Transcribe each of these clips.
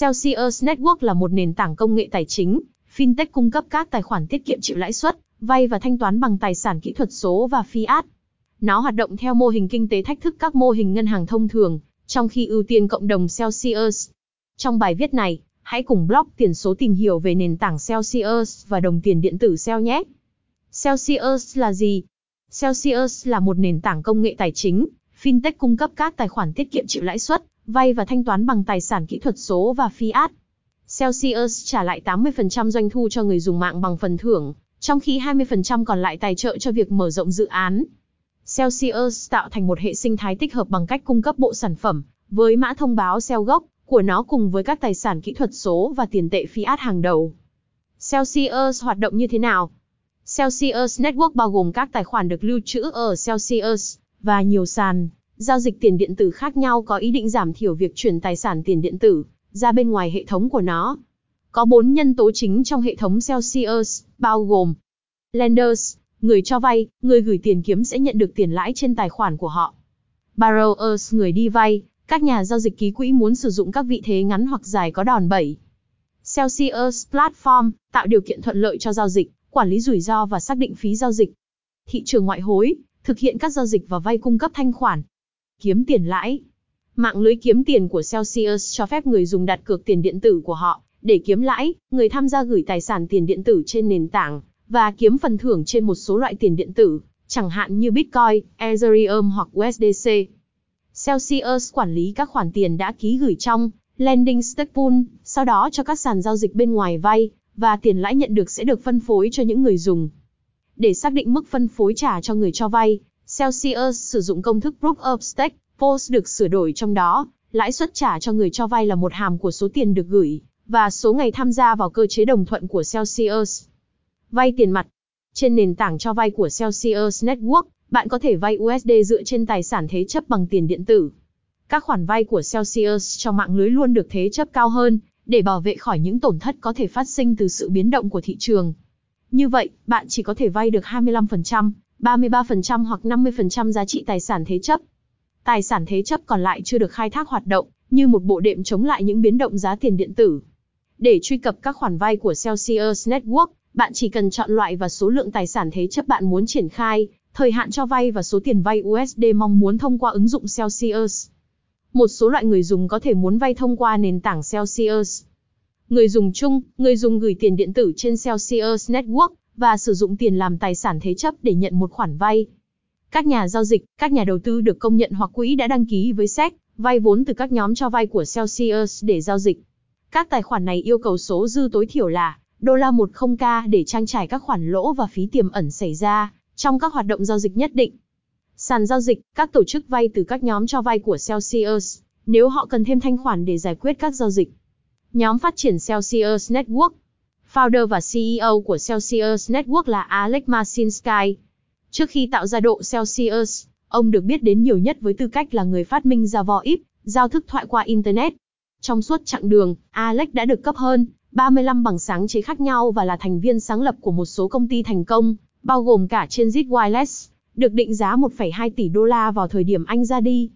Celsius Network là một nền tảng công nghệ tài chính, fintech cung cấp các tài khoản tiết kiệm chịu lãi suất, vay và thanh toán bằng tài sản kỹ thuật số và fiat. Nó hoạt động theo mô hình kinh tế thách thức các mô hình ngân hàng thông thường, trong khi ưu tiên cộng đồng Celsius. Trong bài viết này, hãy cùng blog tiền số tìm hiểu về nền tảng Celsius và đồng tiền điện tử Cel nhé. Celsius là gì? Celsius là một nền tảng công nghệ tài chính, fintech cung cấp các tài khoản tiết kiệm chịu lãi suất, vay và thanh toán bằng tài sản kỹ thuật số và fiat. Celsius trả lại 80% doanh thu cho người dùng mạng bằng phần thưởng, trong khi 20% còn lại tài trợ cho việc mở rộng dự án. Celsius tạo thành một hệ sinh thái tích hợp bằng cách cung cấp bộ sản phẩm với mã thông báo SEO gốc của nó cùng với các tài sản kỹ thuật số và tiền tệ fiat hàng đầu. Celsius hoạt động như thế nào? Celsius Network bao gồm các tài khoản được lưu trữ ở Celsius và nhiều sàn giao dịch tiền điện tử khác nhau có ý định giảm thiểu việc chuyển tài sản tiền điện tử ra bên ngoài hệ thống của nó. Có 4 nhân tố chính trong hệ thống Celsius, bao gồm Lenders, người cho vay, người gửi tiền kiếm sẽ nhận được tiền lãi trên tài khoản của họ. Borrowers, người đi vay, các nhà giao dịch ký quỹ muốn sử dụng các vị thế ngắn hoặc dài có đòn bẩy. Celsius Platform, tạo điều kiện thuận lợi cho giao dịch, quản lý rủi ro và xác định phí giao dịch. Thị trường ngoại hối, thực hiện các giao dịch và vay cung cấp thanh khoản. Kiếm tiền lãi. Mạng lưới kiếm tiền của Celsius cho phép người dùng đặt cược tiền điện tử của họ để kiếm lãi, người tham gia gửi tài sản tiền điện tử trên nền tảng và kiếm phần thưởng trên một số loại tiền điện tử, chẳng hạn như Bitcoin, Ethereum hoặc USDC. Celsius quản lý các khoản tiền đã ký gửi trong lending stake pool, sau đó cho các sàn giao dịch bên ngoài vay, và tiền lãi nhận được sẽ được phân phối cho những người dùng. Để xác định mức phân phối trả cho người cho vay, Celsius sử dụng công thức Proof of Stake, POS được sửa đổi trong đó, lãi suất trả cho người cho vay là một hàm của số tiền được gửi, và số ngày tham gia vào cơ chế đồng thuận của Celsius. Vay tiền mặt Trên nền tảng cho vay của Celsius Network, bạn có thể vay USD dựa trên tài sản thế chấp bằng tiền điện tử. Các khoản vay của Celsius cho mạng lưới luôn được thế chấp cao hơn, để bảo vệ khỏi những tổn thất có thể phát sinh từ sự biến động của thị trường. Như vậy, bạn chỉ có thể vay được 25%, 33% hoặc 50% giá trị tài sản thế chấp. Tài sản thế chấp còn lại chưa được khai thác hoạt động, như một bộ đệm chống lại những biến động giá tiền điện tử. Để truy cập các khoản vay của Celsius Network, bạn chỉ cần chọn loại và số lượng tài sản thế chấp bạn muốn triển khai, thời hạn cho vay và số tiền vay USD mong muốn thông qua ứng dụng Celsius. Một số loại người dùng có thể muốn vay thông qua nền tảng Celsius. Người dùng chung, người dùng gửi tiền điện tử trên Celsius Network và sử dụng tiền làm tài sản thế chấp để nhận một khoản vay. Các nhà giao dịch, các nhà đầu tư được công nhận hoặc quỹ đã đăng ký với SEC, vay vốn từ các nhóm cho vay của Celsius để giao dịch. Các tài khoản này yêu cầu số dư tối thiểu là đô la 10k để trang trải các khoản lỗ và phí tiềm ẩn xảy ra trong các hoạt động giao dịch nhất định. Sàn giao dịch, các tổ chức vay từ các nhóm cho vay của Celsius, nếu họ cần thêm thanh khoản để giải quyết các giao dịch. Nhóm phát triển Celsius Network. Founder và CEO của Celsius Network là Alex Marcinsky. Trước khi tạo ra độ Celsius, ông được biết đến nhiều nhất với tư cách là người phát minh ra VoIP, giao thức thoại qua Internet. Trong suốt chặng đường, Alex đã được cấp hơn 35 bằng sáng chế khác nhau và là thành viên sáng lập của một số công ty thành công, bao gồm cả trên Zit Wireless, được định giá 1,2 tỷ đô la vào thời điểm anh ra đi.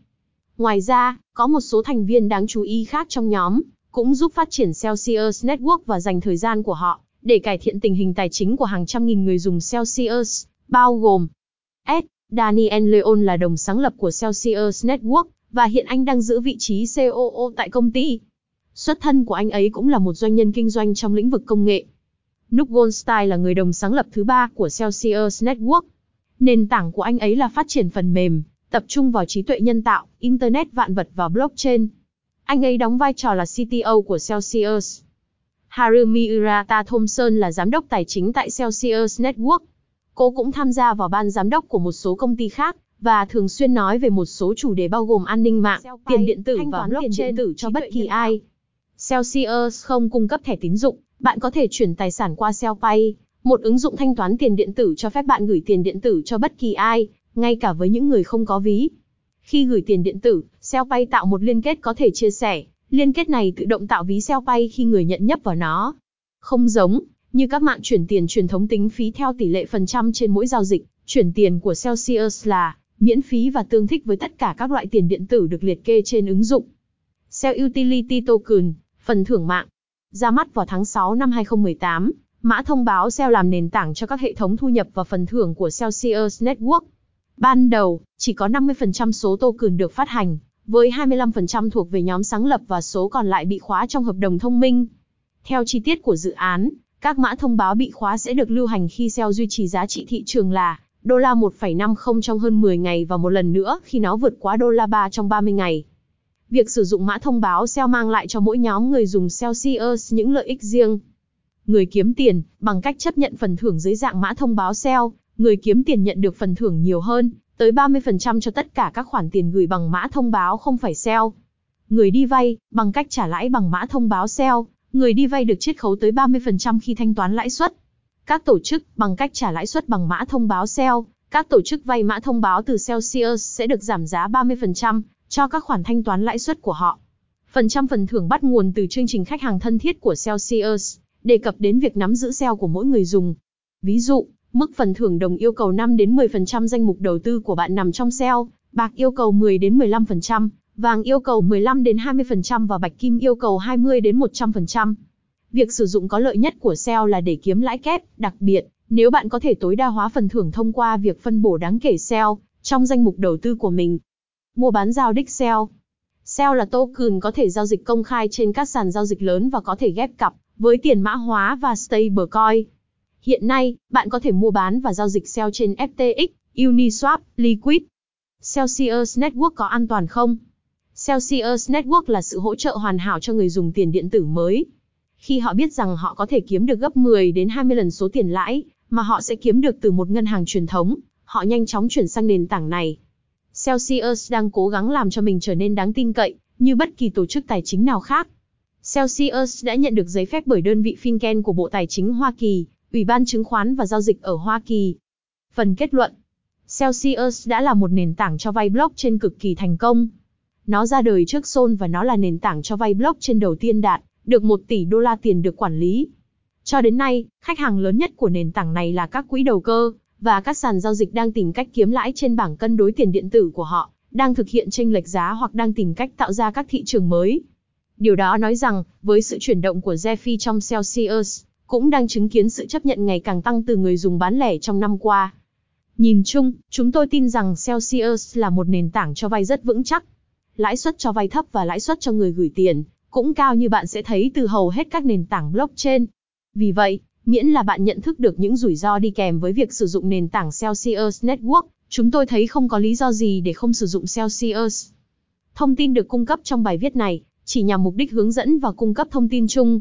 Ngoài ra, có một số thành viên đáng chú ý khác trong nhóm, cũng giúp phát triển Celsius Network và dành thời gian của họ để cải thiện tình hình tài chính của hàng trăm nghìn người dùng Celsius, bao gồm S. Daniel Leon là đồng sáng lập của Celsius Network, và hiện anh đang giữ vị trí COO tại công ty. Xuất thân của anh ấy cũng là một doanh nhân kinh doanh trong lĩnh vực công nghệ. Nook Goldstein là người đồng sáng lập thứ ba của Celsius Network. Nền tảng của anh ấy là phát triển phần mềm, tập trung vào trí tuệ nhân tạo, Internet vạn vật và blockchain. Anh ấy đóng vai trò là CTO của Celsius. Harumi Urata Thompson là giám đốc tài chính tại Celsius Network. Cô cũng tham gia vào ban giám đốc của một số công ty khác, và thường xuyên nói về một số chủ đề bao gồm an ninh mạng, tiền điện tử và blockchain điện tử cho bất kỳ ai. Celsius không cung cấp thẻ tín dụng, bạn có thể chuyển tài sản qua Cellpay, một ứng dụng thanh toán tiền điện tử cho phép bạn gửi tiền điện tử cho bất kỳ ai, ngay cả với những người không có ví. Khi gửi tiền điện tử, SellPay tạo một liên kết có thể chia sẻ, liên kết này tự động tạo ví SellPay khi người nhận nhấp vào nó. Không giống như các mạng chuyển tiền truyền thống tính phí theo tỷ lệ phần trăm trên mỗi giao dịch, chuyển tiền của Celsius là miễn phí và tương thích với tất cả các loại tiền điện tử được liệt kê trên ứng dụng. Cell Utility Token Phần thưởng mạng. Ra mắt vào tháng 6 năm 2018, mã thông báo SEO làm nền tảng cho các hệ thống thu nhập và phần thưởng của Celsius Network. Ban đầu, chỉ có 50% số token được phát hành, với 25% thuộc về nhóm sáng lập và số còn lại bị khóa trong hợp đồng thông minh. Theo chi tiết của dự án, các mã thông báo bị khóa sẽ được lưu hành khi SEO duy trì giá trị thị trường là đô la 1,50 trong hơn 10 ngày và một lần nữa khi nó vượt quá đô la 3 trong 30 ngày. Việc sử dụng mã thông báo SEO mang lại cho mỗi nhóm người dùng Celsius những lợi ích riêng. Người kiếm tiền, bằng cách chấp nhận phần thưởng dưới dạng mã thông báo SEO, người kiếm tiền nhận được phần thưởng nhiều hơn, tới 30% cho tất cả các khoản tiền gửi bằng mã thông báo không phải SEO. Người đi vay, bằng cách trả lãi bằng mã thông báo SEO, người đi vay được chiết khấu tới 30% khi thanh toán lãi suất. Các tổ chức, bằng cách trả lãi suất bằng mã thông báo SEO, các tổ chức vay mã thông báo từ Celsius sẽ được giảm giá 30% cho các khoản thanh toán lãi suất của họ. Phần trăm phần thưởng bắt nguồn từ chương trình khách hàng thân thiết của Celsius, đề cập đến việc nắm giữ SEO của mỗi người dùng. Ví dụ, mức phần thưởng đồng yêu cầu 5 đến 10% danh mục đầu tư của bạn nằm trong SEO, bạc yêu cầu 10 đến 15%, vàng yêu cầu 15 đến 20% và bạch kim yêu cầu 20 đến 100%. Việc sử dụng có lợi nhất của SEO là để kiếm lãi kép, đặc biệt, nếu bạn có thể tối đa hóa phần thưởng thông qua việc phân bổ đáng kể SEO trong danh mục đầu tư của mình. Mua bán giao đích SEO SEO là token có thể giao dịch công khai trên các sàn giao dịch lớn và có thể ghép cặp với tiền mã hóa và stablecoin. Hiện nay, bạn có thể mua bán và giao dịch SEO trên FTX, Uniswap, Liquid. Celsius Network có an toàn không? Celsius Network là sự hỗ trợ hoàn hảo cho người dùng tiền điện tử mới. Khi họ biết rằng họ có thể kiếm được gấp 10 đến 20 lần số tiền lãi mà họ sẽ kiếm được từ một ngân hàng truyền thống, họ nhanh chóng chuyển sang nền tảng này. Celsius đang cố gắng làm cho mình trở nên đáng tin cậy, như bất kỳ tổ chức tài chính nào khác. Celsius đã nhận được giấy phép bởi đơn vị FinCEN của Bộ Tài chính Hoa Kỳ, Ủy ban Chứng khoán và Giao dịch ở Hoa Kỳ. Phần kết luận Celsius đã là một nền tảng cho vay blockchain cực kỳ thành công. Nó ra đời trước Sol và nó là nền tảng cho vay blockchain đầu tiên đạt được 1 tỷ đô la tiền được quản lý. Cho đến nay, khách hàng lớn nhất của nền tảng này là các quỹ đầu cơ và các sàn giao dịch đang tìm cách kiếm lãi trên bảng cân đối tiền điện tử của họ, đang thực hiện chênh lệch giá hoặc đang tìm cách tạo ra các thị trường mới. Điều đó nói rằng, với sự chuyển động của DeFi trong Celsius, cũng đang chứng kiến sự chấp nhận ngày càng tăng từ người dùng bán lẻ trong năm qua. Nhìn chung, chúng tôi tin rằng Celsius là một nền tảng cho vay rất vững chắc. Lãi suất cho vay thấp và lãi suất cho người gửi tiền cũng cao như bạn sẽ thấy từ hầu hết các nền tảng blockchain. Vì vậy, miễn là bạn nhận thức được những rủi ro đi kèm với việc sử dụng nền tảng Celsius Network, chúng tôi thấy không có lý do gì để không sử dụng Celsius. Thông tin được cung cấp trong bài viết này chỉ nhằm mục đích hướng dẫn và cung cấp thông tin chung.